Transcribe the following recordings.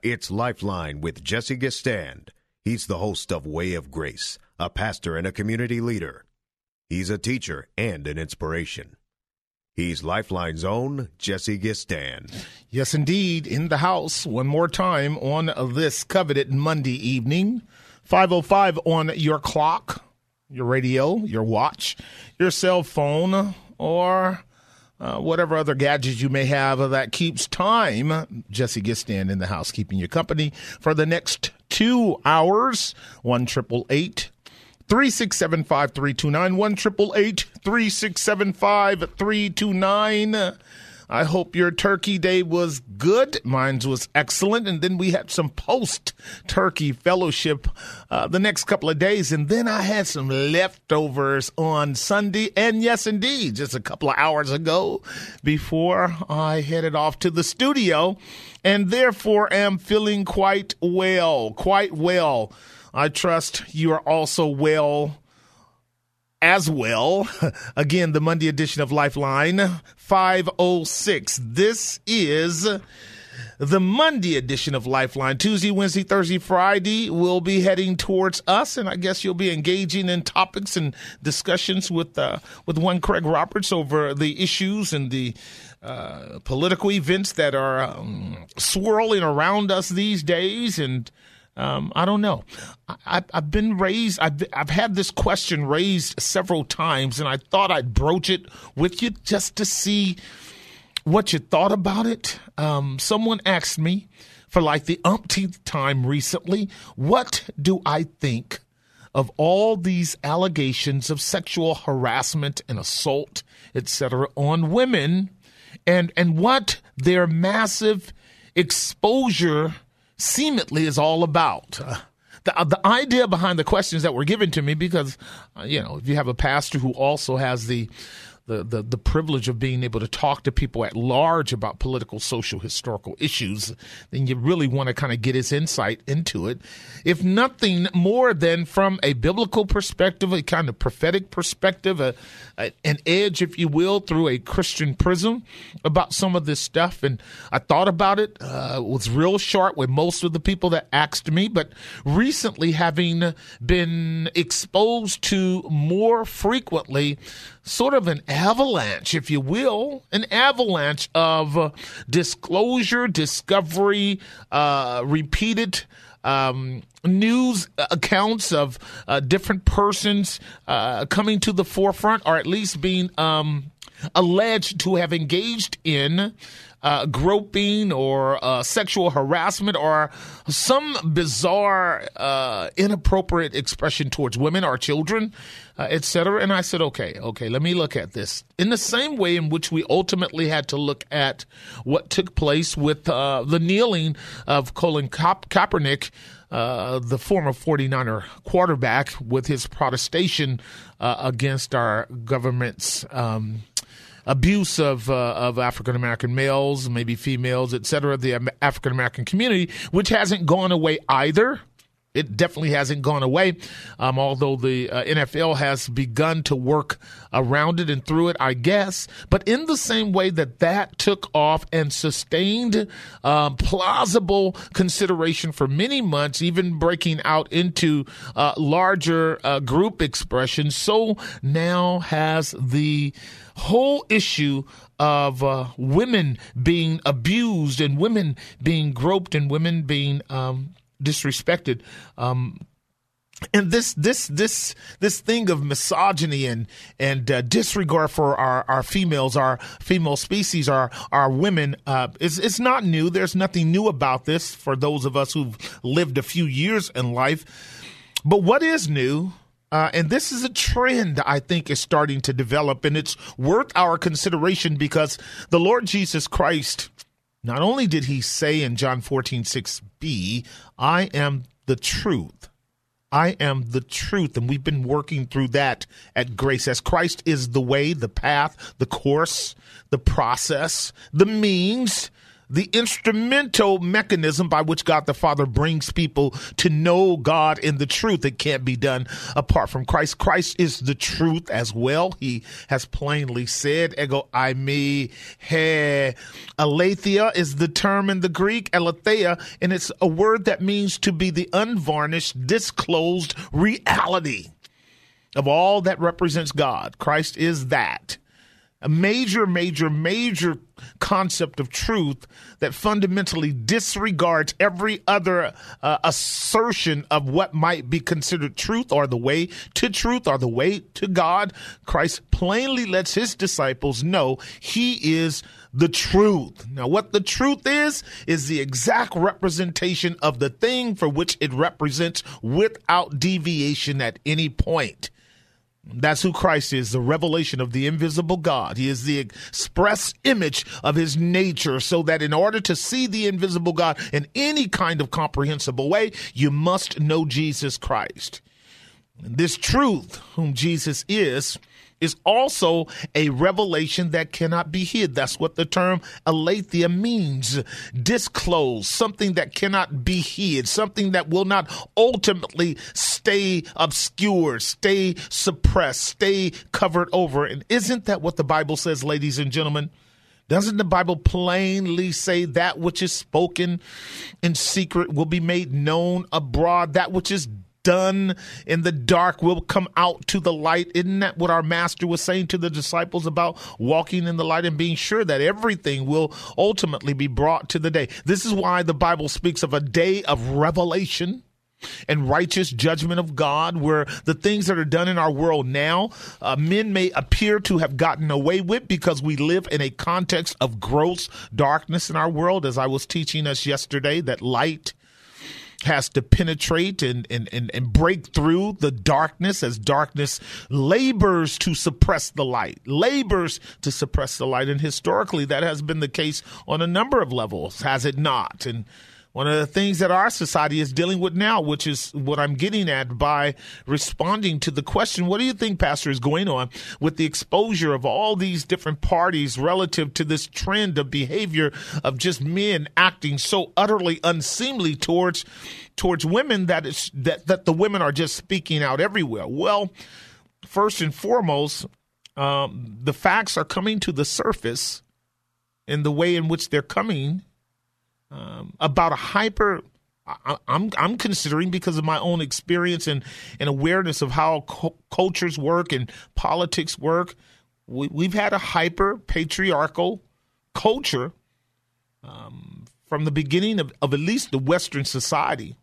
It's Lifeline with Jesse Gistand. He's the host of Way of Grace, a pastor and a community leader. He's a teacher and an inspiration. He's Lifeline's own Jesse Gistand. Yes, indeed, in the house one more time on this coveted Monday evening. 505 on your clock, your radio, your watch, your cell phone, or uh, whatever other gadgets you may have that keeps time. Jesse Gistand in the house, keeping you company for the next two hours. One triple eight. 367 5329 1 367 5329 I hope your turkey day was good. Mine was excellent. And then we had some post turkey fellowship uh, the next couple of days. And then I had some leftovers on Sunday. And yes, indeed, just a couple of hours ago before I headed off to the studio. And therefore am feeling quite well, quite well. I trust you are also well as well. Again, the Monday edition of Lifeline 506. This is the Monday edition of Lifeline. Tuesday, Wednesday, Thursday, Friday will be heading towards us, and I guess you'll be engaging in topics and discussions with uh, with one Craig Roberts over the issues and the uh, political events that are um, swirling around us these days, and um, I don't know. I, have been raised. I've, I've had this question raised several times, and I thought I'd broach it with you just to see what you thought about it. Um, someone asked me for like the umpteenth time recently, what do I think of all these allegations of sexual harassment and assault, etc., on women, and and what their massive exposure seemingly is all about. Uh, the, uh, the idea behind the questions that were given to me, because, uh, you know, if you have a pastor who also has the the, the, the privilege of being able to talk to people at large about political, social, historical issues, then you really want to kind of get his insight into it. If nothing more than from a biblical perspective, a kind of prophetic perspective, a, a, an edge, if you will, through a Christian prism about some of this stuff. And I thought about it, uh, was real short with most of the people that asked me, but recently having been exposed to more frequently sort of an avalanche, if you will, an avalanche of uh, disclosure, discovery, uh, repeated um, news accounts of uh, different persons uh, coming to the forefront, or at least being um, alleged to have engaged in uh, groping or uh, sexual harassment or some bizarre, uh, inappropriate expression towards women or children, uh, etc. And I said, okay, okay, let me look at this in the same way in which we ultimately had to look at what took place with uh, the kneeling of Colin Ka- Kaepernick. Uh, the former 49er quarterback with his protestation uh, against our government's um, abuse of uh, of African American males, maybe females, etc. The African American community, which hasn't gone away either. It definitely hasn't gone away, um, although the uh, NFL has begun to work around it and through it, I guess. But in the same way that that took off and sustained um, plausible consideration for many months, even breaking out into uh, larger uh, group expressions, so now has the whole issue of uh, women being abused and women being groped and women being um, disrespected. Um, and this this this this thing of misogyny and and uh, disregard for our, our females, our female species, our our women uh, is it's not new. There's nothing new about this for those of us who've lived a few years in life. But what is new uh, and this is a trend I think is starting to develop, and it's worth our consideration because the Lord Jesus Christ Not only did he say in John 14, 6b, I am the truth. I am the truth. And we've been working through that at Grace as Christ is the way, the path, the course, the process, the means, the instrumental mechanism by which God the Father brings people to know God in the truth. It can't be done apart from Christ. Christ is the truth as well. He has plainly said, ego eimi he. Aletheia is the term in the Greek, aletheia, and it's a word that means to be the unvarnished, disclosed reality of all that represents God. Christ is that a major, major, major concept of truth that fundamentally disregards every other uh, assertion of what might be considered truth or the way to truth or the way to God. Christ plainly lets his disciples know he is the truth. Now, what the truth is, is the exact representation of the thing for which it represents without deviation at any point. That's who Christ is, the revelation of the invisible God. He is the express image of his nature, so that in order to see the invisible God in any kind of comprehensible way, you must know Jesus Christ. This truth, whom Jesus is, is also a revelation that cannot be hid. That's what the term aletheia means. Disclose, something that cannot be hid, something that will not ultimately stay obscure, stay suppressed, stay covered over. And isn't that what the Bible says, ladies and gentlemen? Doesn't the Bible plainly say that which is spoken in secret will be made known abroad? That which is done in the dark will come out to the light. Isn't that what our master was saying to the disciples about walking in the light and being sure that everything will ultimately be brought to the day? This is why the Bible speaks of a day of revelation and righteous judgment of God, where the things that are done in our world now, uh, men may appear to have gotten away with because we live in a context of gross darkness in our world. As I was teaching us yesterday, that light has to penetrate and, and, and, and break through the darkness as darkness labors to suppress the light, labors to suppress the light. And historically, that has been the case on a number of levels, has it not? And one of the things that our society is dealing with now, which is what I'm getting at by responding to the question, what do you think, Pastor, is going on with the exposure of all these different parties relative to this trend of behavior of just men acting so utterly unseemly towards towards women that is that, that the women are just speaking out everywhere? Well, first and foremost, um, the facts are coming to the surface in the way in which they're coming um, about a hyper. I'm I'm considering because of my own experience and, and awareness of how cultures work and politics work. We, we've had a hyper patriarchal culture um, from the beginning of, of at least the Western society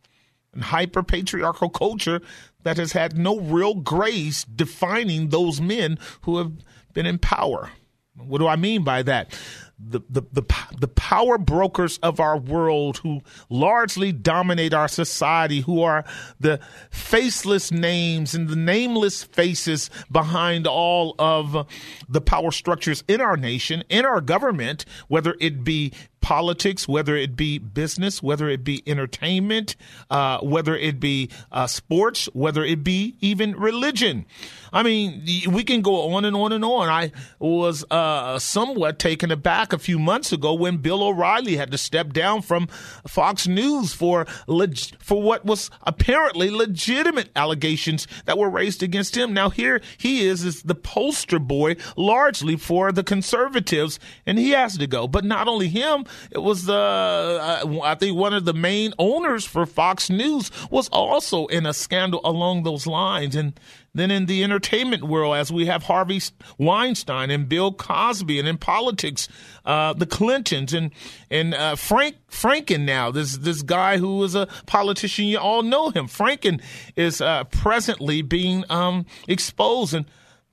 and hyper patriarchal culture that has had no real grace defining those men who have been in power. What do I mean by that? The, the, the, the power brokers of our world who largely dominate our society, who are the faceless names and the nameless faces behind all of the power structures in our nation, in our government, whether it be politics, whether it be business, whether it be entertainment, uh, whether it be uh, sports, whether it be even religion. I mean, we can go on and on and on. I was uh, somewhat taken aback a few months ago when Bill O'Reilly had to step down from Fox News for leg- for what was apparently legitimate allegations that were raised against him. Now here he is is the poster boy largely for the conservatives, and he has to go. But not only him, it was uh, I think one of the main owners for Fox News was also in a scandal along those lines, and then in the entertainment world, as we have Harvey Weinstein and Bill Cosby, and in politics, uh, the Clintons and and uh, Frank Franken now, this this guy who is a politician, you all know him. Franken is uh, presently being um, exposed and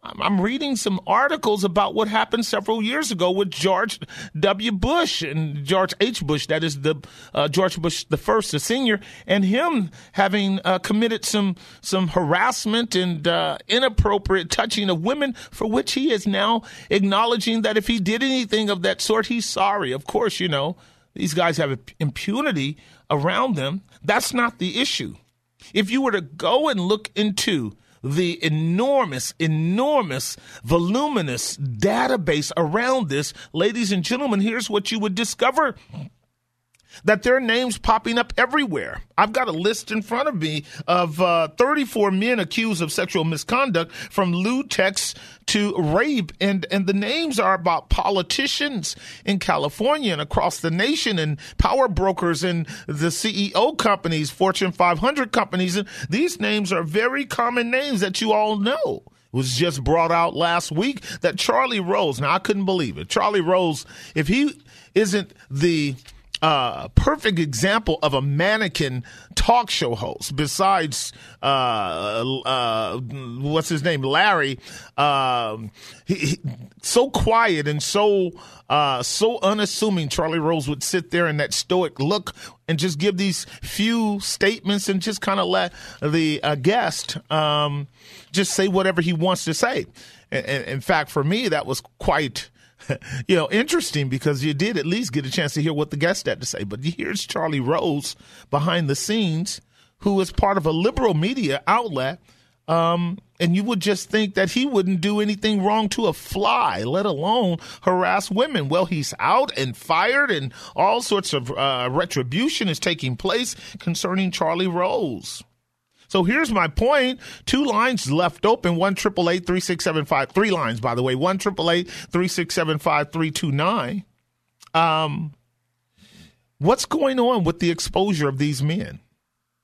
I'm reading some articles about what happened several years ago with George W. Bush and George H. Bush, that is the uh, George Bush the first, the senior, and him having uh, committed some some harassment and uh, inappropriate touching of women, for which he is now acknowledging that if he did anything of that sort, he's sorry. Of course, you know these guys have impunity around them. That's not the issue. If you were to go and look into the enormous, enormous, voluminous database around this, ladies and gentlemen, here's what you would discover that their names popping up everywhere. I've got a list in front of me of uh, 34 men accused of sexual misconduct from lewd texts to rape, and and the names are about politicians in California and across the nation, and power brokers and the CEO companies, Fortune 500 companies. And these names are very common names that you all know was just brought out last week that Charlie Rose. Now I couldn't believe it. Charlie Rose, if he isn't the uh, perfect example of a mannequin talk show host besides uh, uh, what's his name? Larry um, he, he, so quiet and so uh, so unassuming charlie rose would sit there in that stoic look and just give these few statements and just kind of let the uh, guest um, just say whatever he wants to say. In fact for me that was quite you know, interesting because you did at least get a chance to hear what the guest had to say. But here's Charlie Rose behind the scenes, who is part of a liberal media outlet. Um, and you would just think that he wouldn't do anything wrong to a fly, let alone harass women. Well, he's out and fired, and all sorts of uh, retribution is taking place concerning Charlie Rose. So here's my point. Two lines left open. One triple eight three six seven five. Three lines, by the way. One triple eight three six seven five three two nine. Um, what's going on with the exposure of these men?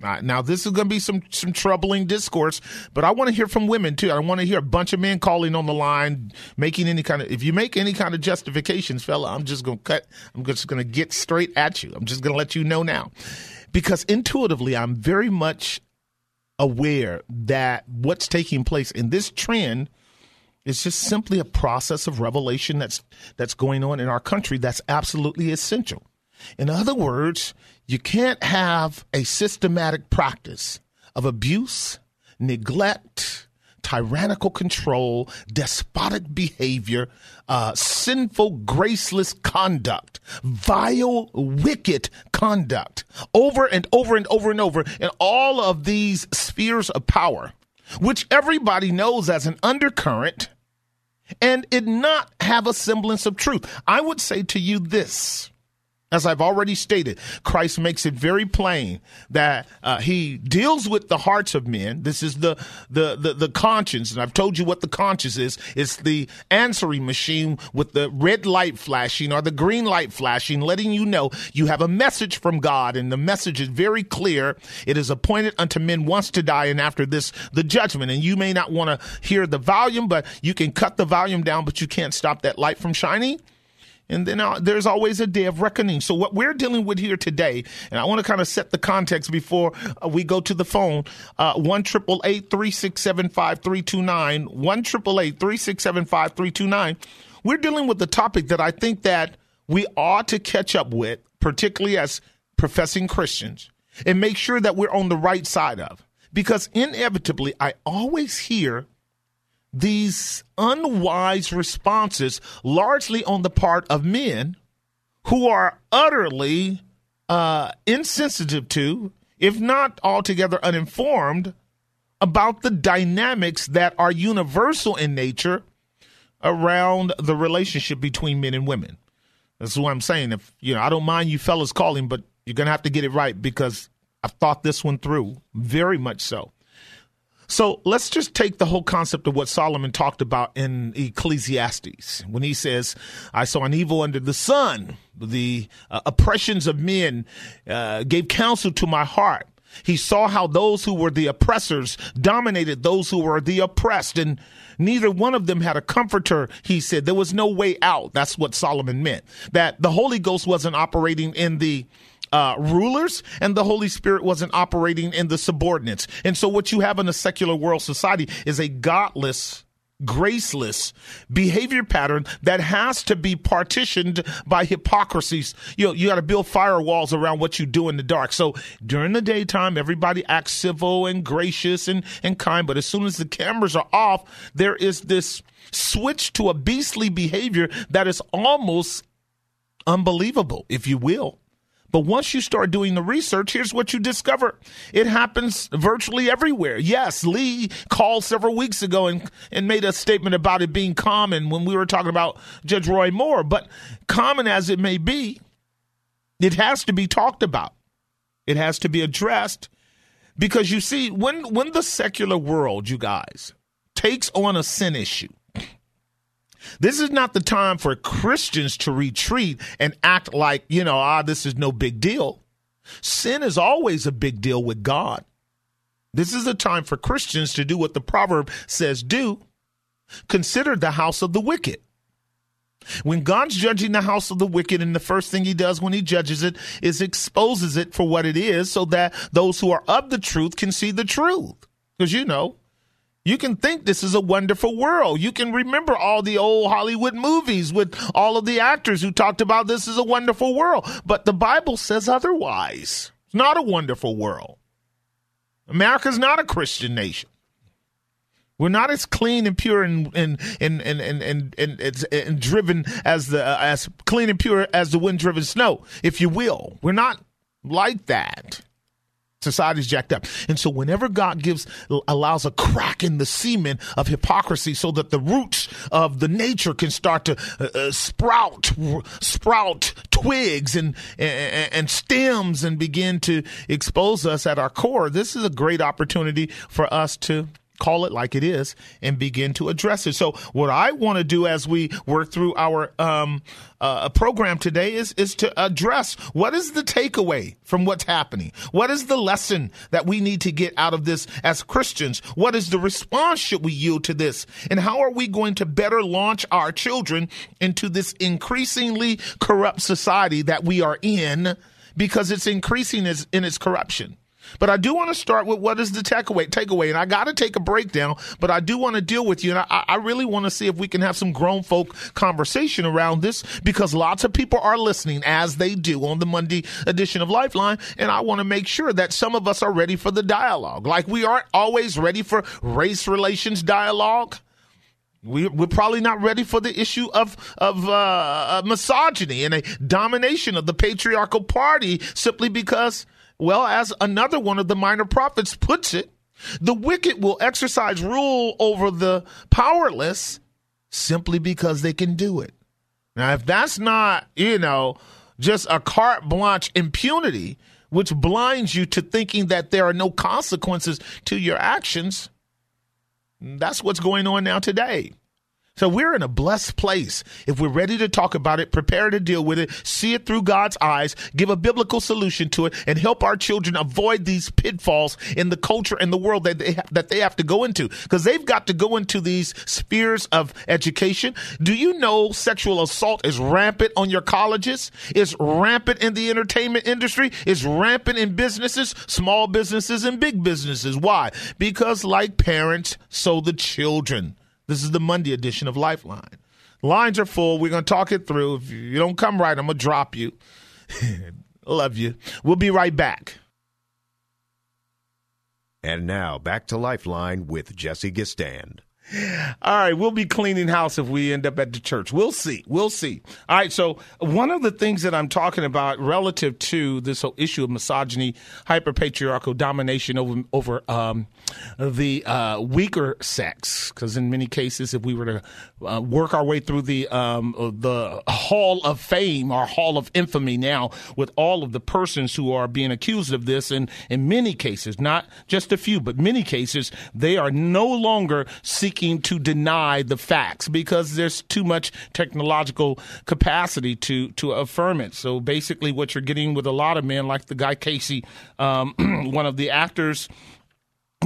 Uh, now, this is going to be some some troubling discourse, but I want to hear from women too. I want to hear a bunch of men calling on the line, making any kind of. If you make any kind of justifications, fella, I'm just going to cut. I'm just going to get straight at you. I'm just going to let you know now, because intuitively, I'm very much aware that what's taking place in this trend is just simply a process of revelation that's that's going on in our country that's absolutely essential. In other words, you can't have a systematic practice of abuse, neglect, tyrannical control, despotic behavior, uh, sinful, graceless conduct, vile, wicked conduct, over and over and over and over in all of these spheres of power, which everybody knows as an undercurrent, and it not have a semblance of truth. I would say to you this as I've already stated, Christ makes it very plain that uh, he deals with the hearts of men. This is the, the, the the conscience, and I've told you what the conscience is. It's the answering machine with the red light flashing or the green light flashing, letting you know you have a message from God, and the message is very clear. It is appointed unto men once to die, and after this, the judgment. And you may not want to hear the volume, but you can cut the volume down, but you can't stop that light from shining and then uh, there's always a day of reckoning. So what we're dealing with here today, and I want to kind of set the context before uh, we go to the phone. Uh, one triple eight three six seven five three two nine. One triple eight three six seven five three two nine. We're dealing with the topic that I think that we ought to catch up with, particularly as professing Christians, and make sure that we're on the right side of. Because inevitably, I always hear these unwise responses, largely on the part of men who are utterly uh, insensitive to, if not altogether uninformed, about the dynamics that are universal in nature around the relationship between men and women. That's what I'm saying. If you know, I don't mind you fellas calling, but you're gonna have to get it right because I've thought this one through very much so. So let's just take the whole concept of what Solomon talked about in Ecclesiastes when he says, I saw an evil under the sun. The uh, oppressions of men uh, gave counsel to my heart. He saw how those who were the oppressors dominated those who were the oppressed, and neither one of them had a comforter. He said there was no way out. That's what Solomon meant. That the Holy Ghost wasn't operating in the uh, rulers and the Holy Spirit wasn't operating in the subordinates. And so what you have in a secular world society is a godless graceless behavior pattern that has to be partitioned by hypocrisies. You know, you got to build firewalls around what you do in the dark. So during the daytime, everybody acts civil and gracious and, and kind. But as soon as the cameras are off, there is this switch to a beastly behavior that is almost unbelievable, if you will. But once you start doing the research, here's what you discover. It happens virtually everywhere. Yes, Lee called several weeks ago and, and made a statement about it being common when we were talking about Judge Roy Moore. But common as it may be, it has to be talked about. It has to be addressed because you see, when when the secular world, you guys, takes on a sin issue, this is not the time for Christians to retreat and act like, you know, ah, this is no big deal. Sin is always a big deal with God. This is a time for Christians to do what the proverb says do consider the house of the wicked. When God's judging the house of the wicked, and the first thing he does when he judges it is exposes it for what it is so that those who are of the truth can see the truth. Because you know, you can think this is a wonderful world. You can remember all the old Hollywood movies with all of the actors who talked about this is a wonderful world. But the Bible says otherwise. It's not a wonderful world. America's not a Christian nation. We're not as clean and pure and and and and and and, and, and, and driven as the uh, as clean and pure as the wind driven snow, if you will. We're not like that. Society's jacked up. And so whenever God gives, allows a crack in the semen of hypocrisy so that the roots of the nature can start to uh, uh sprout, sprout twigs and, and, and stems and begin to expose us at our core, this is a great opportunity for us to call it like it is and begin to address it. So what I want to do as we work through our um, uh, program today is is to address what is the takeaway from what's happening. What is the lesson that we need to get out of this as Christians? What is the response should we yield to this? And how are we going to better launch our children into this increasingly corrupt society that we are in because it's increasing in its corruption? But I do want to start with what is the takeaway. Takeaway, and I got to take a breakdown. But I do want to deal with you, and I, I really want to see if we can have some grown folk conversation around this because lots of people are listening as they do on the Monday edition of Lifeline, and I want to make sure that some of us are ready for the dialogue. Like we aren't always ready for race relations dialogue. We, we're probably not ready for the issue of of uh, misogyny and a domination of the patriarchal party simply because well, as another one of the minor prophets puts it, the wicked will exercise rule over the powerless simply because they can do it. Now, if that's not, you know, just a carte blanche impunity, which blinds you to thinking that there are no consequences to your actions, that's what's going on now today. So we're in a blessed place. If we're ready to talk about it, prepare to deal with it, see it through God's eyes, give a biblical solution to it, and help our children avoid these pitfalls in the culture and the world that they, ha- that they have to go into. Because they've got to go into these spheres of education. Do you know sexual assault is rampant on your colleges? It's rampant in the entertainment industry. It's rampant in businesses, small businesses and big businesses. Why? Because like parents, so the children. This is the Monday edition of Lifeline. Lines are full. We're going to talk it through. If you don't come right, I'm going to drop you. Love you. We'll be right back. And now back to Lifeline with Jesse Gistand. All right, we'll be cleaning house if we end up at the church. We'll see. We'll see. All right, so one of the things that I'm talking about relative to this whole issue of misogyny, hyperpatriarchal domination over over um, the uh, weaker sex, because in many cases, if we were to uh, work our way through the um, the Hall of Fame or Hall of Infamy now, with all of the persons who are being accused of this, and in many cases, not just a few, but many cases, they are no longer seeking seeking to deny the facts because there's too much technological capacity to to affirm it. So basically, what you're getting with a lot of men, like the guy Casey, um, one of the actors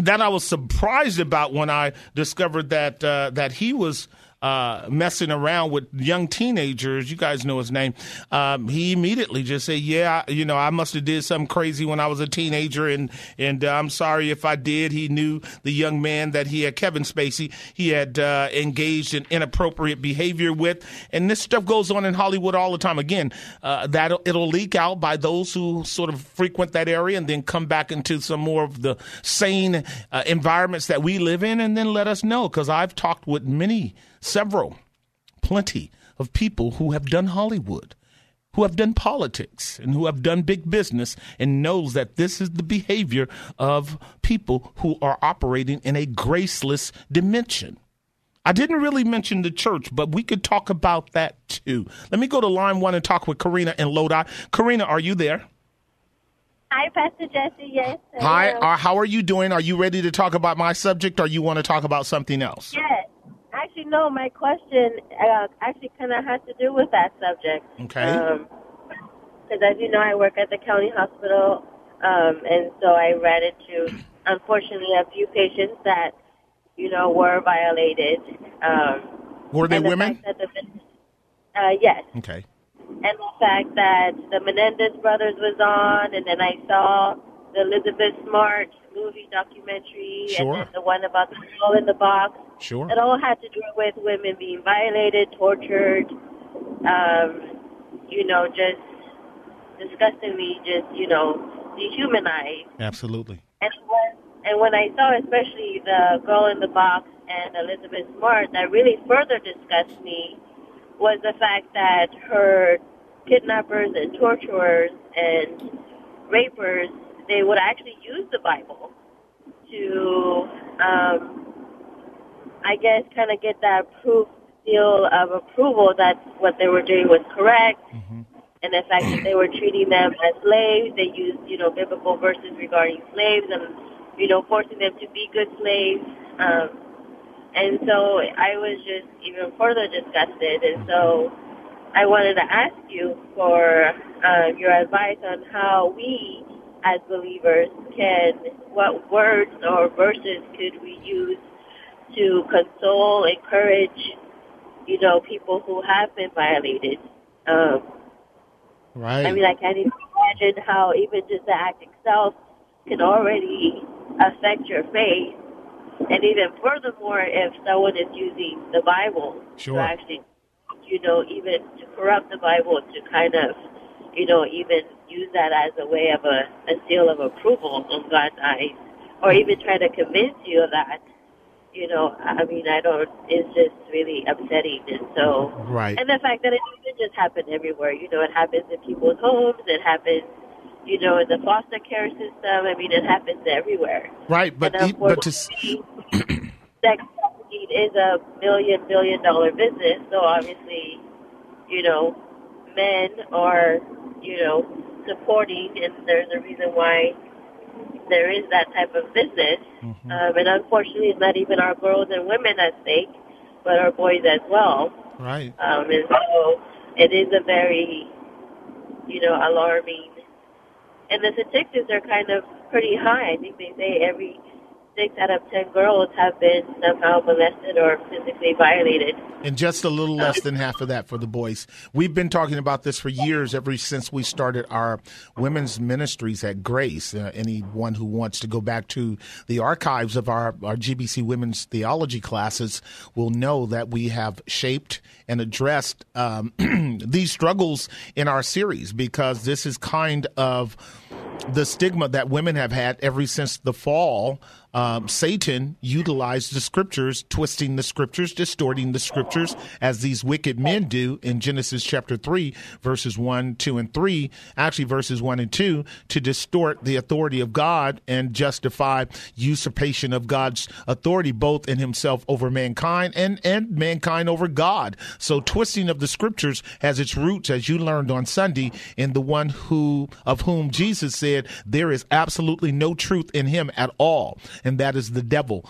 that I was surprised about when I discovered that uh, that he was uh, messing around with young teenagers. You guys know his name. Um, he immediately just said, "Yeah, you know, I must have did something crazy when I was a teenager, and and uh, I'm sorry if I did." He knew the young man that he had, Kevin Spacey, he had uh, engaged in inappropriate behavior with, and this stuff goes on in Hollywood all the time. Again, uh, that it'll leak out by those who sort of frequent that area, and then come back into some more of the sane uh, environments that we live in, and then let us know because I've talked with many several, plenty of people who have done Hollywood. who have done politics and who have done big business and knows that this is the behavior of people who are operating in a graceless dimension. I didn't really mention the church, but we could talk about that too. Let me go to line one and talk with Karina and Lodi. Karina, are you there? Hi, Pastor Jesse. Yes. Hi. Uh, how are you doing? Are you ready to talk about my subject, or you want to talk about something else? Yes. No. My question uh, actually kind of has to do with that subject. Okay. Because as you know, I work at the county hospital, um, and so I ran into, unfortunately, a few patients that, you know, were violated. Um, Were they the women? the- uh, yes. Okay. and the fact that the Menendez brothers was on, and then I saw the Elizabeth Smart movie documentary, Sure. and then the one about the girl in the box. Sure. It all had to do with women being violated, tortured, um, you know, just disgustingly, just you know, dehumanized. Absolutely. And when, and when I saw especially the girl in the box and Elizabeth Smart, that really further disgusts me was the fact that her kidnappers and torturers and rapers, they would actually use the Bible to, um, I guess, kind of get that proof seal of approval that what they were doing was correct and the fact that they were treating them as slaves. They used, you know, biblical verses regarding slaves and, you know, forcing them to be good slaves. Um, and so I was just even further disgusted. And so I wanted to ask you for uh, your advice on how we, as believers, can, what words or verses could we use to console, encourage, you know, people who have been violated. Um, Right. I mean, I can't even imagine how even just the act itself can already affect your faith. And even furthermore, if someone is using the Bible Sure. to actually, you know, even to corrupt the Bible to kind of, you know, even use that as a way of a, a seal of approval in God's eyes, or even try to convince you of that. You know, I mean, I don't. It's just really upsetting, and so Right. and the fact that it doesn't just happen everywhere. You know, it happens in people's homes. It happens, you know, in the foster care system. I mean, it happens everywhere. Right. But and but to sex trafficking is a million billion dollar business. So obviously, you know, men are, you know, supporting, and there's a reason why there is that type of business. Mm-hmm. Um, and unfortunately, it's not even our girls and women at stake, but our boys as well. right. Um, and so it is a very, you know, alarming. And the statistics are kind of pretty high. I think they say every six out of ten girls have been somehow molested or physically violated. And just a little less than half of that for the boys. We've been talking about this for years, ever since we started our women's ministries at Grace. Uh, anyone who wants to go back to the archives of our, our GBC women's theology classes will know that we have shaped and addressed um, these struggles in our series because this is kind of the stigma that women have had ever since the fall. Um, Satan utilized the scriptures, twisting the scriptures, distorting the scriptures, as these wicked men do in Genesis chapter 3, verses 1, 2, and 3, actually verses 1 and 2, to distort the authority of God and justify usurpation of God's authority, both in himself over mankind and, and mankind over God. So, twisting of the scriptures has its roots, as you learned on Sunday, in the one who of whom Jesus said there is absolutely no truth in him at all, and that is the devil.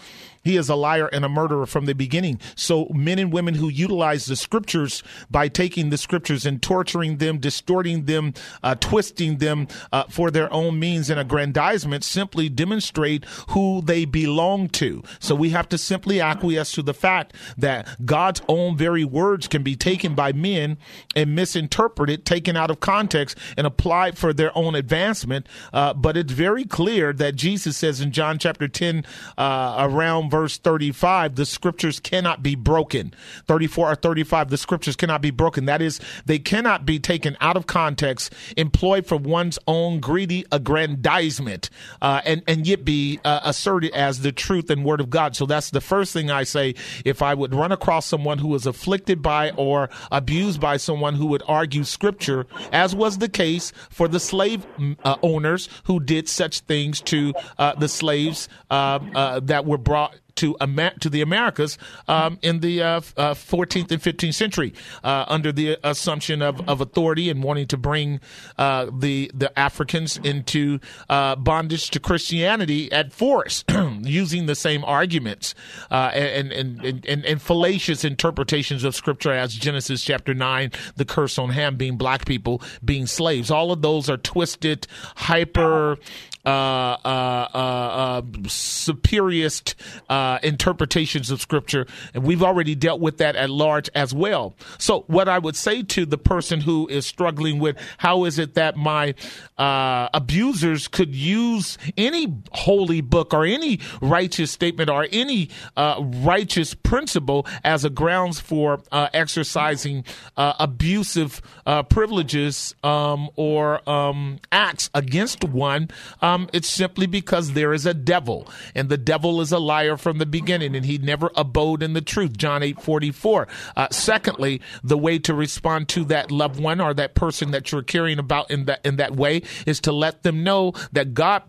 He is a liar and a murderer from the beginning. So, men and women who utilize the scriptures by taking the scriptures and torturing them, distorting them, uh, twisting them uh, for their own means and aggrandizement simply demonstrate who they belong to. So, we have to simply acquiesce to the fact that God's own very words can be taken by men and misinterpreted, taken out of context, and applied for their own advancement. Uh, but it's very clear that Jesus says in John chapter 10, uh, around verse 35, the scriptures cannot be broken. 34 or 35, the scriptures cannot be broken. That is, they cannot be taken out of context, employed for one's own greedy aggrandizement, uh, and, and yet be uh, asserted as the truth and word of God. So that's the first thing I say. If I would run across someone who was afflicted by or abused by someone who would argue scripture, as was the case for the slave mm, uh, owners who did such things to uh, the slaves uh, uh, that were brought to Amer- to the Americas um, in the uh, uh, 14th and 15th century, uh, under the assumption of, of authority and wanting to bring uh, the the Africans into uh, bondage to Christianity at force, using the same arguments uh, and, and, and, and, and fallacious interpretations of Scripture, as Genesis chapter nine, the curse on Ham being black people being slaves. All of those are twisted, hyper uh, uh, uh, uh, superiorist uh, interpretations of Scripture, and we've already dealt with that at large as well. So, what I would say to the person who is struggling with how is it that my uh, abusers could use any holy book or any righteous statement or any uh, righteous principle as a grounds for uh, exercising uh, abusive uh, privileges um, or um, acts against one. Um, it's simply because there is a devil, and the devil is a liar from the beginning, and he never abode in the truth. John eight forty four. Uh, secondly, the way to respond to that loved one or that person that you're caring about in that in that way is to let them know that God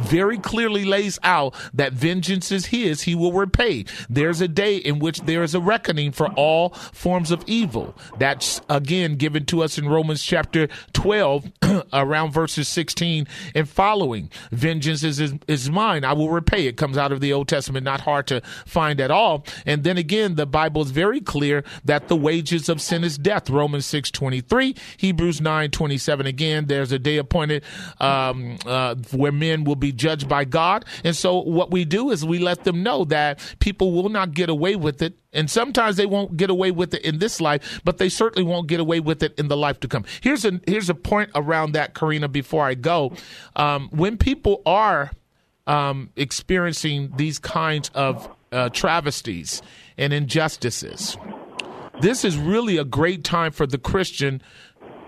very clearly lays out that vengeance is his, he will repay. There's a day in which there is a reckoning for all forms of evil. That's again given to us in Romans chapter 12, around verses 16 and following. Vengeance is, is, is mine, I will repay. It comes out of the Old Testament, not hard to find at all. And then again, the Bible is very clear that the wages of sin is death. Romans 6 23, Hebrews 9 27. Again, there's a day appointed um, uh, where men will be judged by God. And so what we do is we let them know that people will not get away with it. And sometimes they won't get away with it in this life, but they certainly won't get away with it in the life to come. Here's a here's a point around that, Karina. Before I go, um, when people are um, experiencing these kinds of uh, travesties and injustices, this is really a great time for the Christian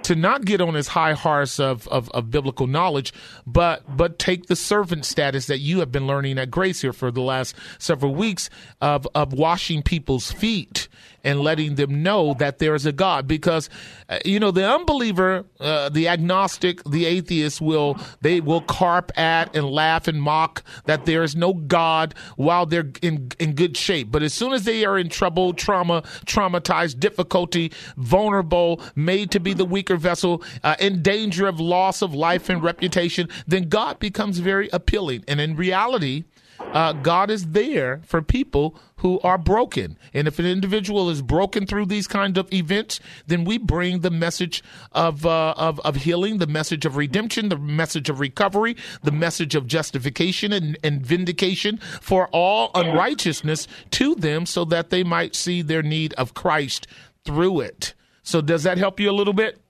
to not get on his high horse of, of, of, biblical knowledge, but but take the servant status that you have been learning at Grace here for the last several weeks of of washing people's feet and letting them know that there is a God. Because, uh, you know, the unbeliever, uh, the agnostic, the atheist will, they will carp at and laugh and mock that there is no God while they're in, in good shape. But as soon as they are in trouble, trauma, traumatized, difficulty, vulnerable, made to be the weaker vessel, uh, in danger of loss of life and reputation, then God becomes very appealing. And in reality, uh, God is there for people who are broken. And if an individual is broken through these kind of events, then we bring the message of, uh, of, of healing, the message of redemption, the message of recovery, the message of justification and, and vindication for all unrighteousness to them so that they might see their need of Christ through it. So does that help you a little bit?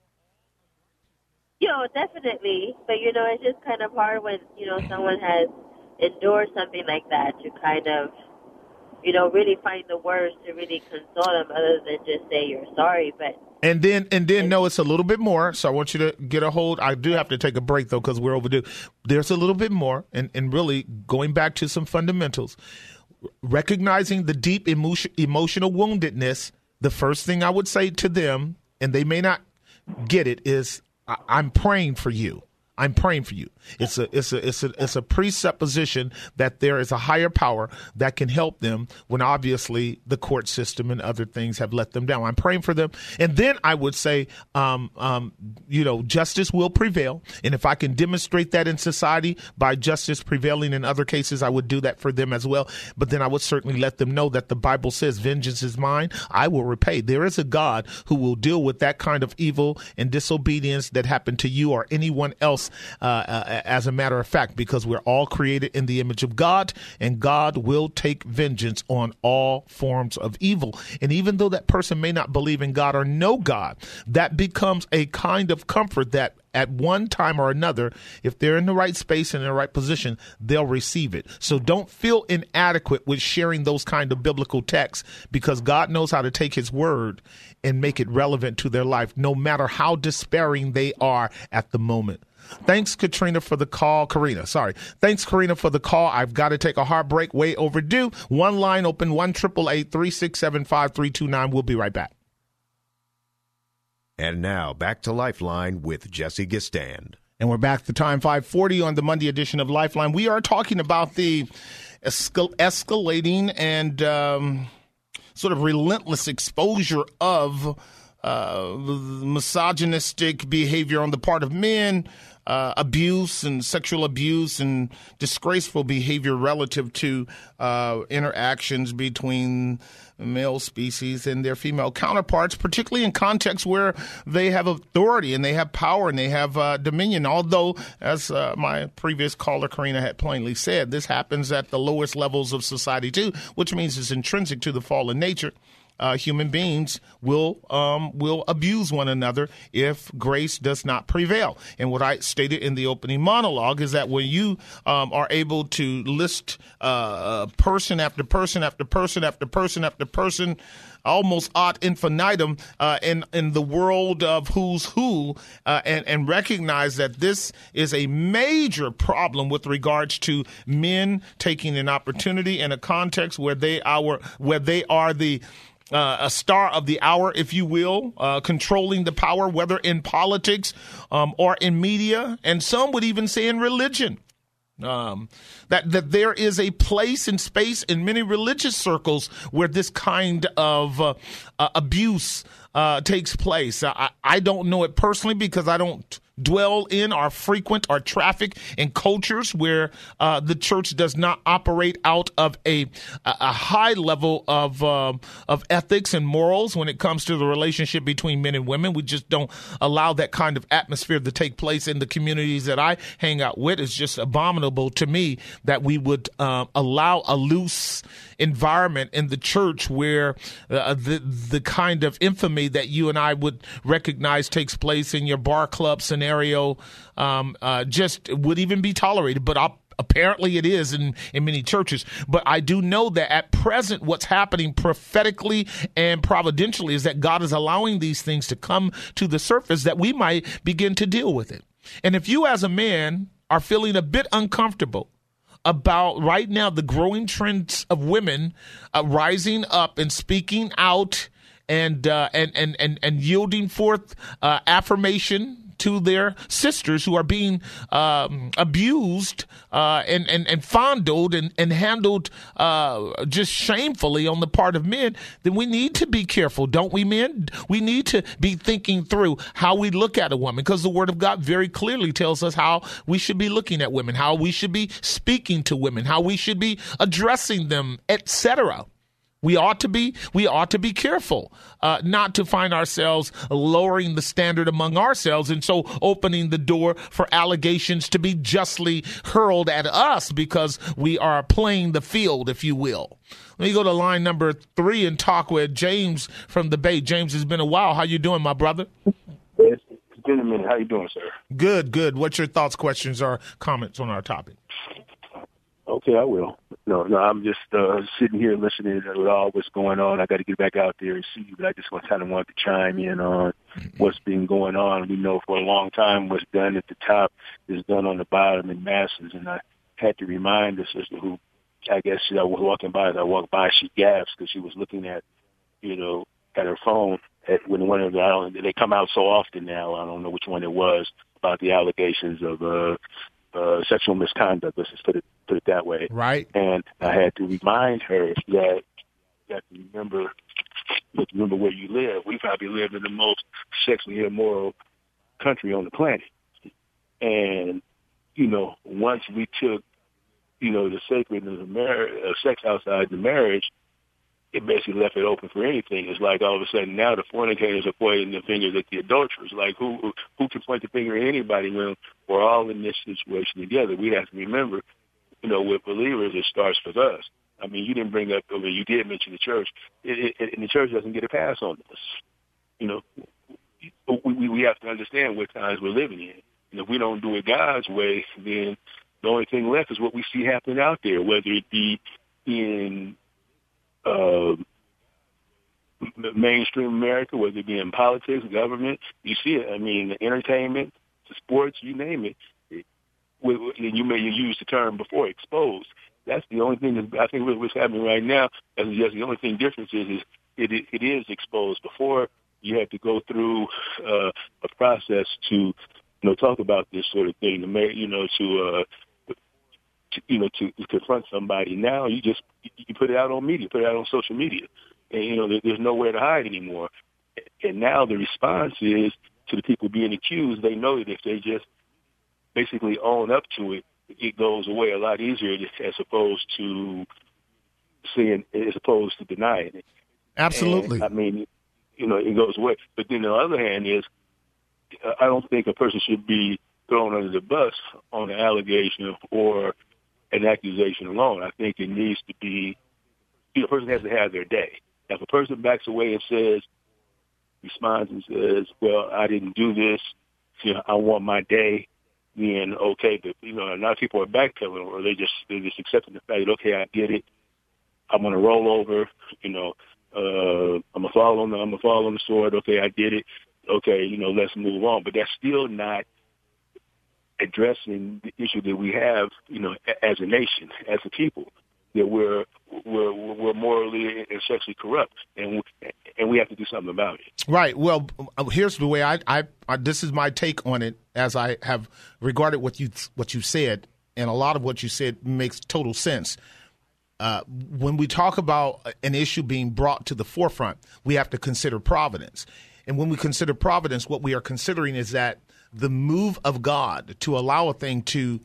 You know, definitely. But you know, it's just kind of hard when, you know, someone has endured something like that to kind of, you know, really find the words to really console them other than just say you're sorry. But and then and then no, it's a little bit more. So I want you to get a hold. I do have to take a break though because we're overdue. There's a little bit more, and and really going back to some fundamentals, recognizing the deep emotion, emotional woundedness. The first thing I would say to them, and they may not get it, is I'm praying for you. I'm praying for you. It's a it's a it's a it's a presupposition that there is a higher power that can help them when obviously the court system and other things have let them down. I'm praying for them, and then I would say, um, um, you know, justice will prevail, and if I can demonstrate that in society by justice prevailing in other cases, I would do that for them as well. But then I would certainly let them know that the Bible says, "Vengeance is mine; I will repay." There is a God who will deal with that kind of evil and disobedience that happened to you or anyone else uh, uh, as a matter of fact, because we're all created in the image of God, and God will take vengeance on all forms of evil. And even though that person may not believe in God or know God, that becomes a kind of comfort that at one time or another, if they're in the right space and in the right position, they'll receive it. So don't feel inadequate with sharing those kind of biblical texts because God knows how to take his word and make it relevant to their life, no matter how despairing they are at the moment. Thanks, Katrina, for the call. Karina, sorry. Thanks, Karina, for the call. I've got to take a hard break, way overdue. One line open, one triple eight three six seven five three two nine. We'll be right back. And now back to Lifeline with Jesse Gistand. And we're back to time 540 on the Monday edition of Lifeline. We are talking about the escal- escalating and um, sort of relentless exposure of uh, misogynistic behavior on the part of men, uh, abuse and sexual abuse and disgraceful behavior relative to uh, interactions between male species and their female counterparts, particularly in contexts where they have authority and they have power and they have uh, dominion. Although, as uh, my previous caller Karina had plainly said, this happens at the lowest levels of society too, which means it's intrinsic to the fallen nature uh, human beings will um, will abuse one another if grace does not prevail. And what I stated in the opening monologue is that when you um, are able to list uh, uh person after person after person after person after person almost ad infinitum uh, in in the world of who's who, uh, and and recognize that this is a major problem with regards to men taking an opportunity in a context where they our where they are the uh, a star of the hour, if you will, uh, controlling the power, whether in politics um, or in media, and some would even say in religion. Um, that that there is a place and space in many religious circles where this kind of uh, uh abuse uh, takes place. I, I don't know it personally because I don't dwell in or frequent or traffic in cultures where uh, the church does not operate out of a a high level of uh, of ethics and morals when it comes to the relationship between men and women. We just don't allow that kind of atmosphere to take place in the communities that I hang out with. It's just abominable to me that we would uh, allow a loose environment in the church where uh, the the kind of infamy that you and I would recognize takes place in your bar club scenario um, uh, just would even be tolerated. But apparently it is in, in many churches. But I do know that at present, what's happening prophetically and providentially is that God is allowing these things to come to the surface that we might begin to deal with it. And if you, as a man, are feeling a bit uncomfortable about right now the growing trends of women uh, rising up and speaking out and uh, and, and and and yielding forth uh, affirmation to their sisters who are being um, abused uh, and, and, and fondled and, and handled uh, just shamefully on the part of men, then we need to be careful, don't we, men? We need to be thinking through how we look at a woman because the Word of God very clearly tells us how we should be looking at women, how we should be speaking to women, how we should be addressing them, etc. We ought to be we ought to be careful uh, not to find ourselves lowering the standard among ourselves and so opening the door for allegations to be justly hurled at us because we are playing the field, if you will. Let me go to line number three and talk with James from the Bay. James, it's been a while. How you doing, my brother? It's been a minute. How you doing, sir? Good, good. What's your thoughts, questions, or comments on our topic? Okay, I will. No, no, I'm just uh, sitting here listening to all what's going on. I got to get back out there and see, but I just want kind of want to chime in on what's been going on. We know for a long time what's done at the top is done on the bottom in masses, and I had to remind the sister who, I guess, I was walking by. As I walked by, she gasped because she was looking at, you know, at her phone at when one of the I don't, they come out so often now. I don't know which one it was about the allegations of uh uh, sexual misconduct. Let's just put it put it that way. Right. And I had to remind her that that remember remember where you live. We probably live in the most sexually immoral country on the planet. And you know, once we took you know the sacredness of marriage, of sex outside the marriage, it basically left it open for anything. It's like all of a sudden now the fornicators are pointing the fingers at the adulterers. Like who who can point the finger at anybody when we're all in this situation together? We have to remember, you know, with believers, it starts with us. I mean, you didn't bring up, I mean, you did mention the church, it, it, and the church doesn't get a pass on this. You know, we, we have to understand what times we're living in. And if we don't do it God's way, then the only thing left is what we see happening out there, whether it be in uh, mainstream America, whether it be in politics, government. You see it. I mean, entertainment, sports, you name it. and you may use the term before, exposed. That's the only thing that I think what's happening right now. As just the only thing difference is, is it, it is exposed. Before you had to go through uh, a process to, you know, talk about this sort of thing, to you know, to, uh, to you know, to, to confront somebody. Now you just you put it out on media, put it out on social media, and you know, there, there's nowhere to hide anymore. And now the response is to the people being accused. They know that if they just basically own up to it, it goes away a lot easier as opposed to seeing, as opposed to denying it. Absolutely. And, I mean, you know, it goes away. But then the other hand is, I don't think a person should be thrown under the bus on an allegation or an accusation alone. I think it needs to be, you know, a person has to have their day. If a person backs away and says, responds and says, well, I didn't do this, you know, I want my day, then okay, but you know, a lot of people are backpedaling or they just they're just accepting the fact that okay, I get it. I'm gonna roll over, you know, uh I'm gonna fall on the I'm gonna fall on the sword, okay, I did it. Okay, you know, let's move on. But that's still not addressing the issue that we have, you know, as a nation, as a people that we're we're we're morally and sexually corrupt, and and we have to do something about it. Right. Well, here's the way I, I, I this is my take on it as I have regarded what you what you said, and a lot of what you said makes total sense. Uh, when we talk about an issue being brought to the forefront, we have to consider providence. And when we consider providence, what we are considering is that the move of God to allow a thing to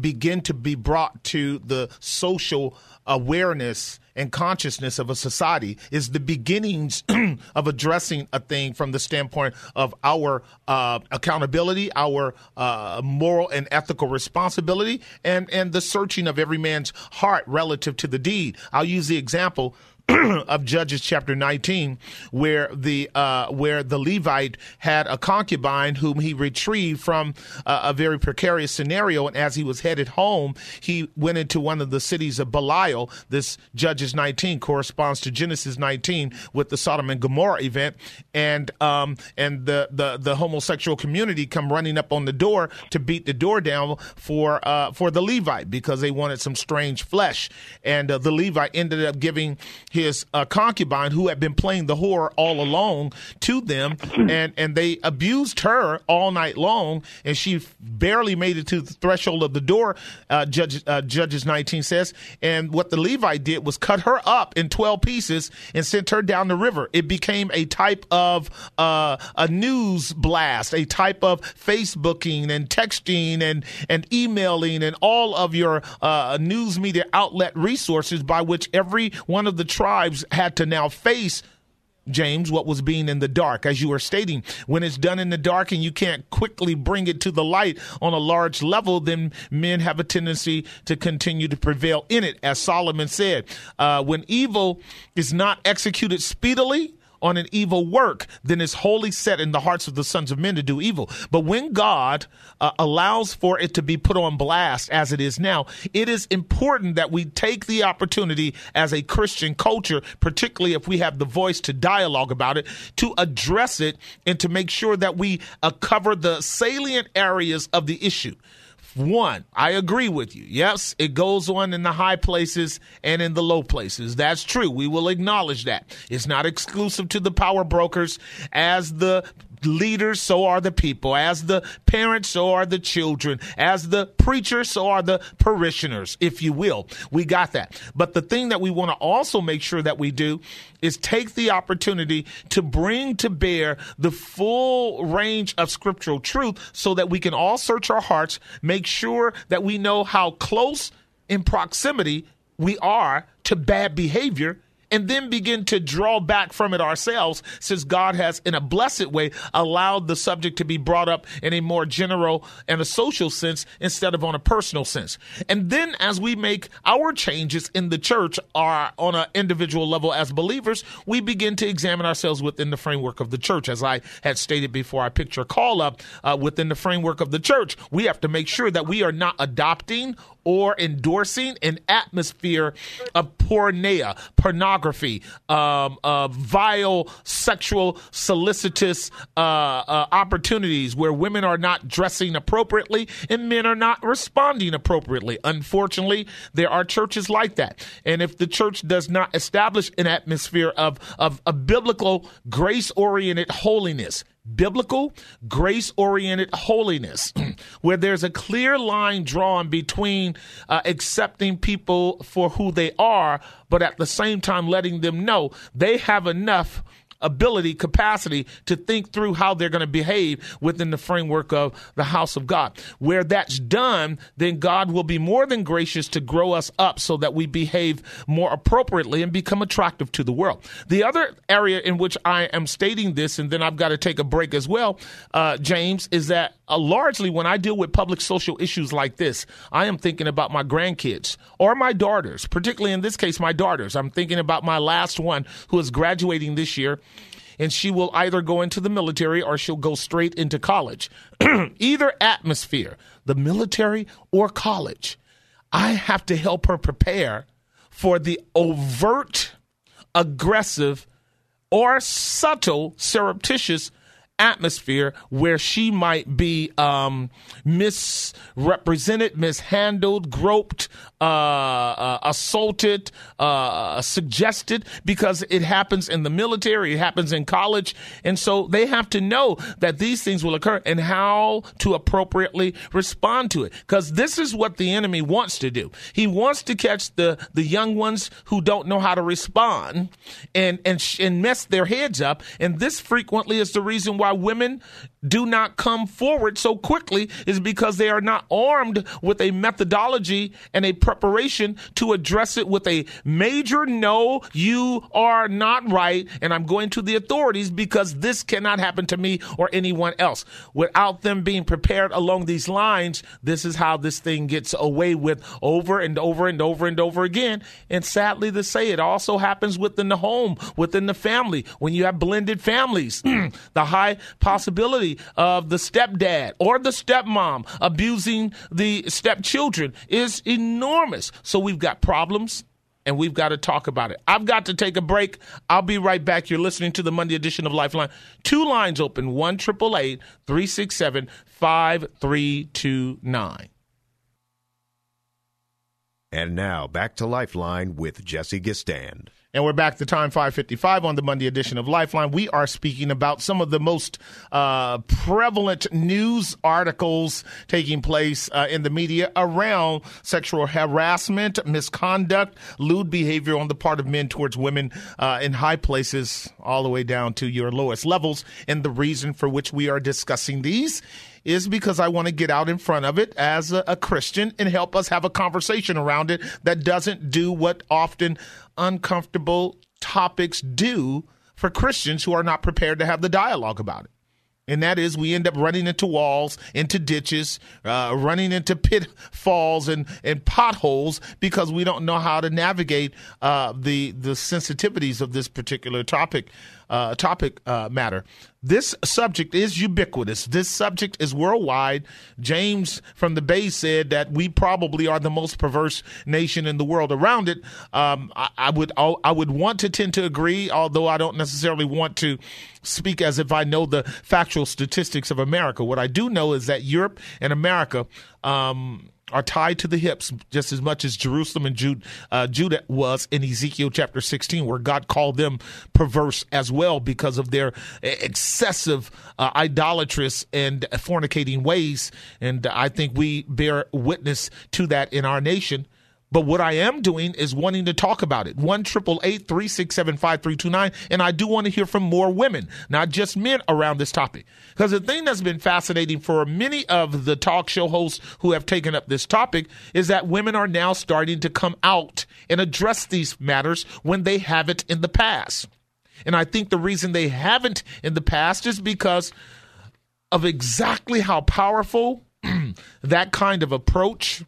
begin to be brought to the social awareness and consciousness of a society is the beginnings of addressing a thing from the standpoint of our uh, accountability, our uh, moral and ethical responsibility, and and the searching of every man's heart relative to the deed. I'll use the example of Judges chapter 19, where the uh, where the Levite had a concubine whom he retrieved from a very precarious scenario, and as he was headed home, he went into one of the cities of Belial. This Judges 19 corresponds to Genesis 19 with the Sodom and Gomorrah event, and um, and the, the the homosexual community come running up on the door to beat the door down for uh, for the Levite because they wanted some strange flesh, and uh, the Levite ended up giving his uh, concubine who had been playing the whore all along to them, and and they abused her all night long, and she barely made it to the threshold of the door. Uh, Judge, uh, Judges 19 says, and what the Levite did was cut her up in 12 pieces and sent her down the river. It became a type of uh, a news blast, a type of Facebooking and texting and and emailing and all of your uh, news media outlet resources by which every one of the tribes had to now face James, what was being in the dark, as you were stating. When it's done in the dark and you can't quickly bring it to the light on a large level, then men have a tendency to continue to prevail in it. As Solomon said, uh, when evil is not executed speedily, on an evil work, then it's wholly set in the hearts of the sons of men to do evil. But when God uh, allows for it to be put on blast as it is now, it is important that we take the opportunity as a Christian culture, particularly if we have the voice to dialogue about it, to address it and to make sure that we uh, cover the salient areas of the issue. One, I agree with you. Yes, it goes on in the high places and in the low places. That's true. We will acknowledge that. It's not exclusive to the power brokers as the leaders, so are the people. As the parents, so are the children. As the preacher, so are the parishioners, if you will. We got that. But the thing that we want to also make sure that we do is take the opportunity to bring to bear the full range of scriptural truth so that we can all search our hearts, make sure that we know how close in proximity we are to bad behavior and then begin to draw back from it ourselves since God has, in a blessed way, allowed the subject to be brought up in a more general and a social sense instead of on a personal sense. And then as we make our changes in the church are on an individual level as believers, we begin to examine ourselves within the framework of the church. As I had stated before, I your call up uh, within the framework of the church. We have to make sure that we are not adopting or endorsing an atmosphere of porneia, pornography, um, uh, vile sexual solicitous uh, uh, opportunities where women are not dressing appropriately and men are not responding appropriately. Unfortunately, there are churches like that. And if the church does not establish an atmosphere of, of, of biblical, grace oriented holiness, biblical, grace oriented holiness, where there's a clear line drawn between uh, accepting people for who they are, but at the same time letting them know they have enough ability, capacity to think through how they're going to behave within the framework of the house of God. Where that's done, then God will be more than gracious to grow us up so that we behave more appropriately and become attractive to the world. The other area in which I am stating this, and then I've got to take a break as well, uh, James, is that uh, largely when I deal with public social issues like this, I am thinking about my grandkids or my daughters, particularly in this case, my daughters. I'm thinking about my last one who is graduating this year and she will either go into the military or she'll go straight into college. either atmosphere, the military or college. I have to help her prepare for the overt, aggressive, or subtle, surreptitious atmosphere where she might be um, misrepresented, mishandled, groped, uh, uh, assaulted, uh, suggested, because it happens in the military, it happens in college. And so they have to know that these things will occur and how to appropriately respond to it. Because this is what the enemy wants to do. He wants to catch the, the young ones who don't know how to respond and, and, and mess their heads up. And this frequently is the reason why why women do not come forward so quickly is because they are not armed with a methodology and a preparation to address it with a major no, you are not right, and I'm going to the authorities because this cannot happen to me or anyone else. Without them being prepared along these lines, this is how this thing gets away with over and over and over and over again. And sadly to say, it also happens within the home, within the family, when you have blended families. the high possibility of the stepdad or the stepmom abusing the stepchildren is enormous. So we've got problems and we've got to talk about it. I've got to take a break. I'll be right back. You're listening to the Monday edition of Lifeline. Two lines open 1 367 5329. And now back to Lifeline with Jesse Gistand. And we're back to time 555 on the Monday edition of Lifeline. We are speaking about some of the most uh, prevalent news articles taking place uh, in the media around sexual harassment, misconduct, lewd behavior on the part of men towards women uh, in high places, all the way down to your lowest levels. And the reason for which we are discussing these is because I want to get out in front of it as a, a, Christian and help us have a conversation around it that doesn't do what often uncomfortable topics do for Christians who are not prepared to have the dialogue about it. And that is, we end up running into walls, into ditches, uh, running into pitfalls and, and potholes because we don't know how to navigate uh, the the sensitivities of this particular topic uh, topic uh, matter. This subject is ubiquitous. This subject is worldwide. James from the Bay said that we probably are the most perverse nation in the world. Around it, um, I, I, would I would want to tend to agree, although I don't necessarily want to speak as if I know the factual statistics of America. What I do know is that Europe and America. Um, are tied to the hips just as much as Jerusalem and Jude, uh, Judah was in Ezekiel chapter 16, where God called them perverse as well because of their excessive uh, idolatrous and fornicating ways. And I think we bear witness to that in our nation. But what I am doing is wanting to talk about it. 1 367 5329. And I do want to hear from more women, not just men, around this topic. Because the thing that's been fascinating for many of the talk show hosts who have taken up this topic is that women are now starting to come out and address these matters when they haven't in the past. And I think the reason they haven't in the past is because of exactly how powerful that kind of approach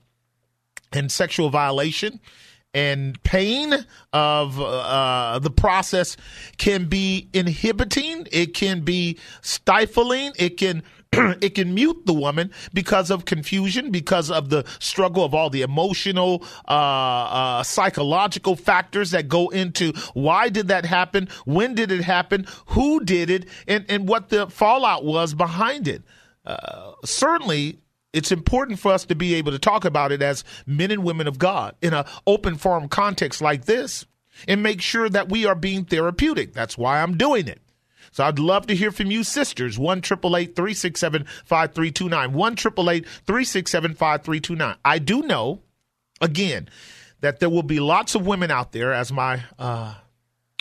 and sexual violation and pain of uh, the process can be inhibiting. It can be stifling. It can it can mute the woman because of confusion, because of the struggle of all the emotional, uh, uh, psychological factors that go into why did that happen, when did it happen, who did it, and and what the fallout was behind it. Uh, certainly, it's important for us to be able to talk about it as men and women of God in an open forum context like this and make sure that we are being therapeutic. That's why I'm doing it. So I'd love to hear from you, sisters. 1 367 5329. 1 367 5329. I do know, again, that there will be lots of women out there, as my uh,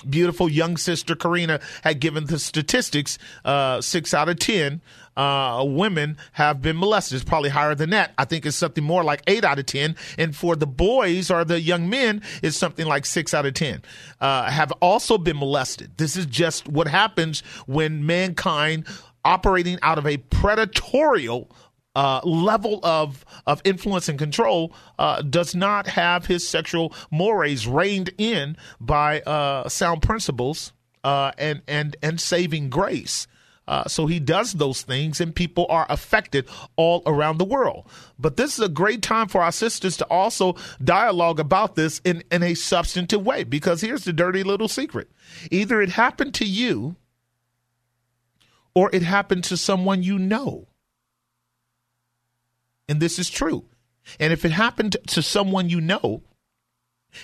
beautiful young sister Karina had given the statistics uh, six out of 10 uh, women have been molested. It's probably higher than that. I think it's something more like eight out of 10. And for the boys or the young men, it's something like six out of 10 uh, have also been molested. This is just what happens when mankind operating out of a predatorial uh, level of of influence and control uh, does not have his sexual mores reined in by uh, sound principles uh, and and and saving grace. Uh, so he does those things, and people are affected all around the world. But this is a great time for our sisters to also dialogue about this in, in a substantive way, because here's the dirty little secret either it happened to you or it happened to someone you know. And this is true. And if it happened to someone you know,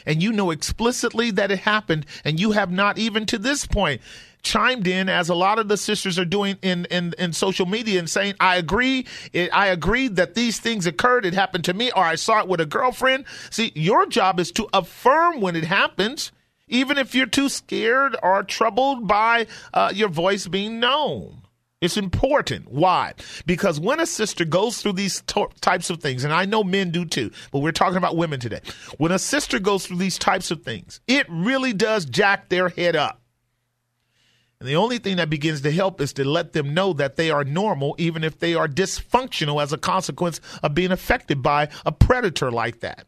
and you know explicitly that it happened, and you have not even to this point chimed in as a lot of the sisters are doing in, in, in social media and saying, I agree. It, I agree that these things occurred. It happened to me or I saw it with a girlfriend. See, your job is to affirm when it happens, even if you're too scared or troubled by uh, your voice being known. It's important. Why? Because when a sister goes through these to- types of things, and I know men do too, but we're talking about women today. When a sister goes through these types of things, it really does jack their head up. And the only thing that begins to help is to let them know that they are normal, even if they are dysfunctional as a consequence of being affected by a predator like that.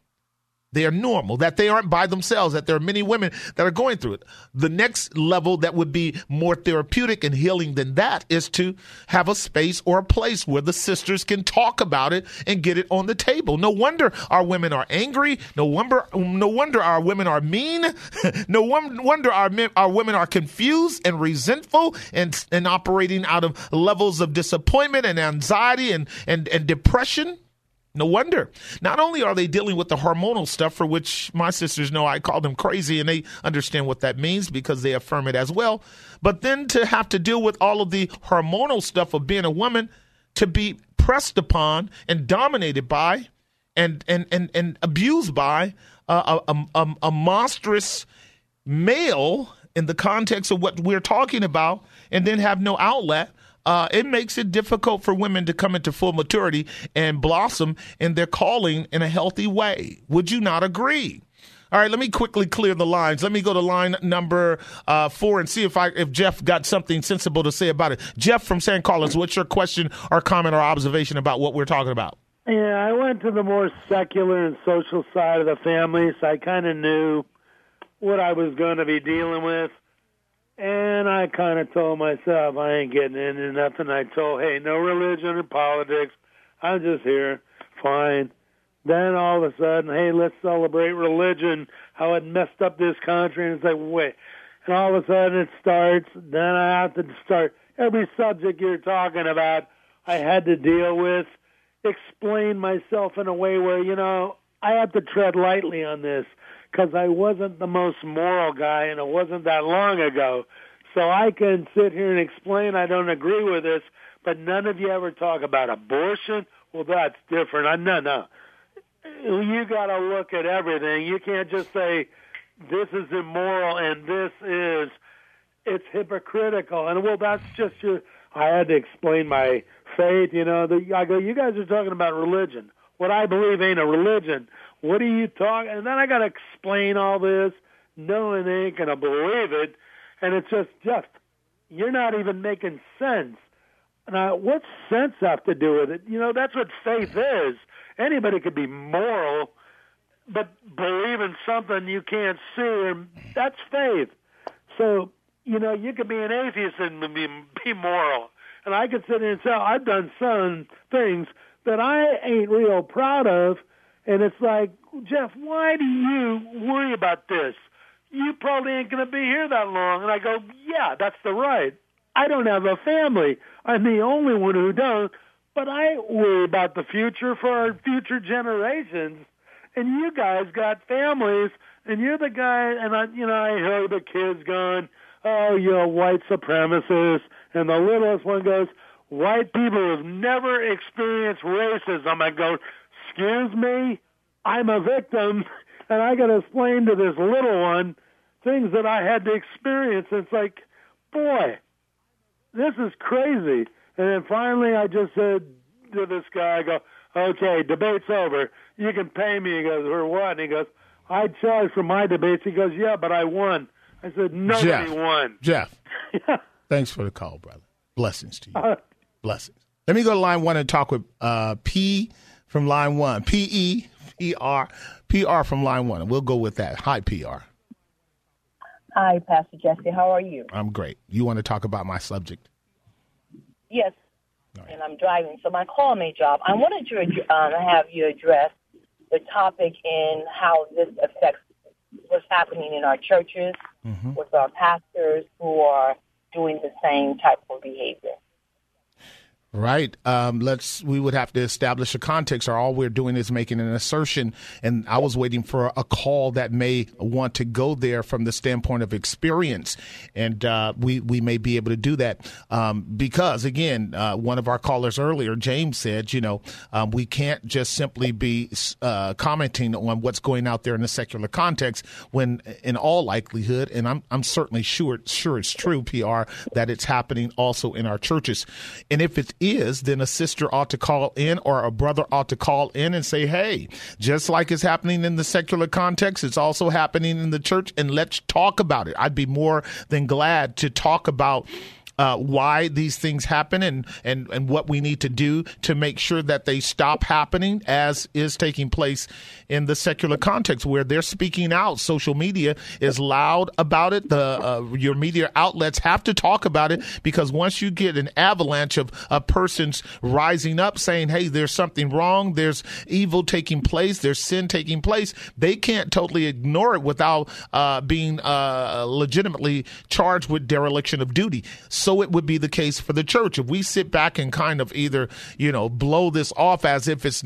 They are normal, that they aren't by themselves, that there are many women that are going through it. The next level that would be more therapeutic and healing than that is to have a space or a place where the sisters can talk about it and get it on the table. No wonder our women are angry. No wonder, no wonder our women are mean. no wonder our men, our women are confused and resentful and, and operating out of levels of disappointment and anxiety and, and, and depression. No wonder. Not only are they dealing with the hormonal stuff, for which my sisters know I call them crazy and they understand what that means because they affirm it as well, but then to have to deal with all of the hormonal stuff of being a woman, to be pressed upon and dominated by and, and, and, and abused by uh, a, a, a monstrous male in the context of what we're talking about, and then have no outlet uh, it makes it difficult for women to come into full maturity and blossom in their calling in a healthy way. Would you not agree? All right, let me quickly clear the lines. Let me go to line number uh, four and see if I if Jeff got something sensible to say about it. Jeff from San Carlos, what's your question or comment or observation about what we're talking about? Yeah, I went to the more secular and social side of the family, so I kind of knew what I was going to be dealing with. And I kind of told myself I ain't getting into nothing. I told, hey, no religion or politics. I'm just here. Fine. Then all of a sudden, hey, let's celebrate religion, how it messed up this country. And it's like, wait. And all of a sudden it starts. Then I have to start every subject you're talking about. I had to deal with, explain myself in a way where, you know, I have to tread lightly on this because I wasn't the most moral guy and it wasn't that long ago. So I can sit here and explain I don't agree with this, but none of you ever talk about abortion. Well, that's different. I, no, no. you got to look at everything. You can't just say this is immoral and this is it's hypocritical. And well, that's just your. I had to explain my faith. You know, the, I go, you guys are talking about religion. What I believe ain't a religion. What are you talking? And then I got to explain all this. No one ain't gonna believe it, and it's just, just you're not even making sense. Now, what's sense have to do with it? You know, that's what faith is. Anybody could be moral, but believe in something you can't see, and that's faith. So, you know, you could be an atheist and be, be moral. And I could sit here and say, I've done some things that I ain't real proud of. And it's like, Jeff, why do you worry about this? You probably ain't going to be here that long. And I go, yeah, that's the right. I don't have a family. I'm the only one who does. But I worry about the future for our future generations. And you guys got families, and you're the guy. And I, you know, I heard the kids going, "Oh, you're white supremacist," and the littlest one goes, "White people have never experienced racism." I go, "Excuse me, I'm a victim." And I got to explain to this little one things that I had to experience. It's like, boy, this is crazy. And then finally, I just said to this guy, I go, okay, debate's over. You can pay me. He goes, for what? And he goes, I charge for my debates. He goes, yeah, but I won. I said, nobody Jeff, won. Jeff, yeah. thanks for the call, brother. Blessings to you. Uh, Blessings. Let me go to line one and talk with uh, P from line one. P E P R P R from line one. And we'll go with that. Hi, P R. Hi, Pastor Jesse. How are you? I'm great. You want to talk about my subject? Yes, right. and I'm driving. So my call may drop. I wanted to um, have you address the topic in how this affects what's happening in our churches mm-hmm. with our pastors who are doing the same type of behavior. Right. Um, let's. We would have to establish a context, or all we're doing is making an assertion. And I was waiting for a call that may want to go there from the standpoint of experience, and uh, we we may be able to do that um, because again, uh, one of our callers earlier, James said, you know, um, we can't just simply be uh, commenting on what's going out there in the secular context when, in all likelihood, and I'm I'm certainly sure sure it's true, PR, that it's happening also in our churches, and if it's is, then a sister ought to call in or a brother ought to call in and say, hey, just like it's happening in the secular context, it's also happening in the church, and let's talk about it. I'd be more than glad to talk about uh, why these things happen and, and, and what we need to do to make sure that they stop happening as is taking place in the secular context where they're speaking out. Social media is loud about it. The uh, your media outlets have to talk about it because once you get an avalanche of, of persons rising up saying, "Hey, there's something wrong. There's evil taking place. There's sin taking place," they can't totally ignore it without uh, being uh, legitimately charged with dereliction of duty so it would be the case for the church. If we sit back and kind of either, you know, blow this off as if it's,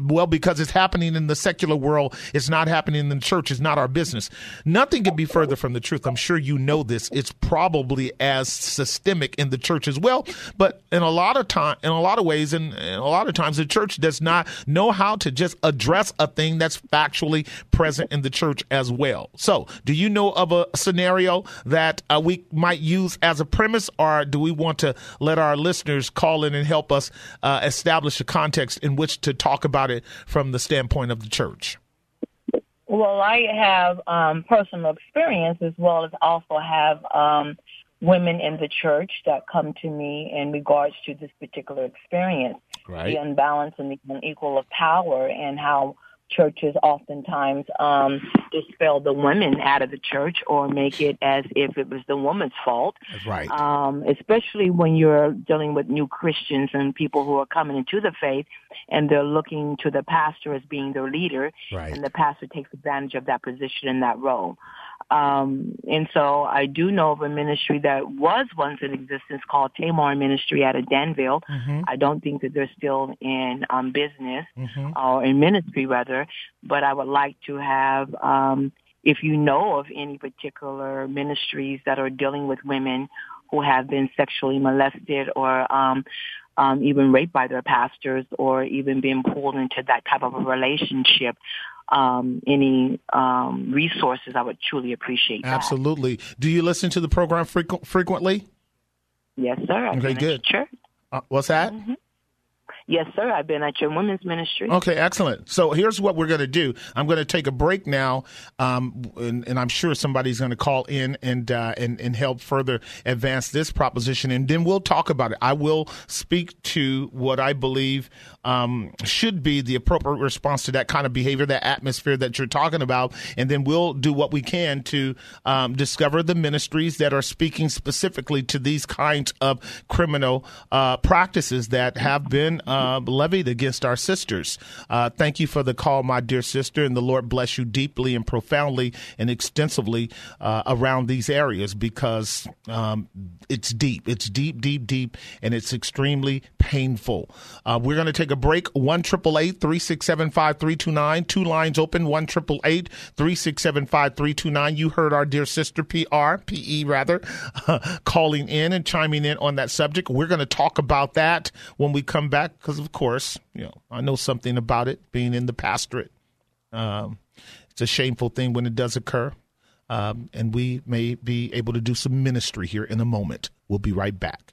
well, because it's happening in the secular world, it's not happening in the church, it's not our business. Nothing could be further from the truth. I'm sure you know this. It's probably as systemic in the church as well. But in a lot of time, in a lot of ways, and a lot of times, the church does not know how to just address a thing that's factually present in the church as well. So, do you know of a scenario that uh, we might use as a premise or do we want to let our listeners call in and help us uh, establish a context in which to talk about it from the standpoint of the church? Well, I have um, personal experience as well as also have um, women in the church that come to me in regards to this particular experience, right. the unbalance and the unequal of power, and how churches oftentimes um, dispel the women out of the church or make it as if it was the woman's fault. Right. Um, especially when you're dealing with new Christians and people who are coming into the faith and they're looking to the pastor as being their leader, right. and the pastor takes advantage of that position and that role. Um, and so I do know of a ministry that was once in existence called Tamar Ministry out of Danville. Mm-hmm. I don't think that they're still in um, business mm-hmm. or in ministry rather, but I would like to have, um, if you know of any particular ministries that are dealing with women who have been sexually molested or um, um, even raped by their pastors or even being pulled into that type of a relationship. Um, any um, resources, I would truly appreciate that. Absolutely. Do you listen to the program frequ- frequently? Yes, sir. I've Okay, good. Church. Uh, what's that? Yes, sir. I've been at your women's ministry. Okay, excellent. So here's what we're going to do. I'm going to take a break now, um, and, and I'm sure somebody's going to call in and, uh, and and help further advance this proposition, and then we'll talk about it. I will speak to what I believe um, should be the appropriate response to that kind of behavior, that atmosphere that you're talking about, and then we'll do what we can to um, discover the ministries that are speaking specifically to these kinds of criminal uh, practices that have been uh, levied against our sisters. Uh, thank you for the call, my dear sister, and the Lord bless you deeply and profoundly and extensively uh, around these areas because um, it's deep. It's deep, deep, deep, and it's extremely painful. Uh, we're going to take a break. One triple eight three six seven five three two nine. Two lines open. One triple eight three six seven five three two nine. You heard our dear sister PR, PE rather, calling in and chiming in on that subject. We're going to talk about that when we come back because, of course, you know I know something about it being in the pastorate. Um, it's a shameful thing when it does occur. Um, and we may be able to do some ministry here in a moment. We'll be right back.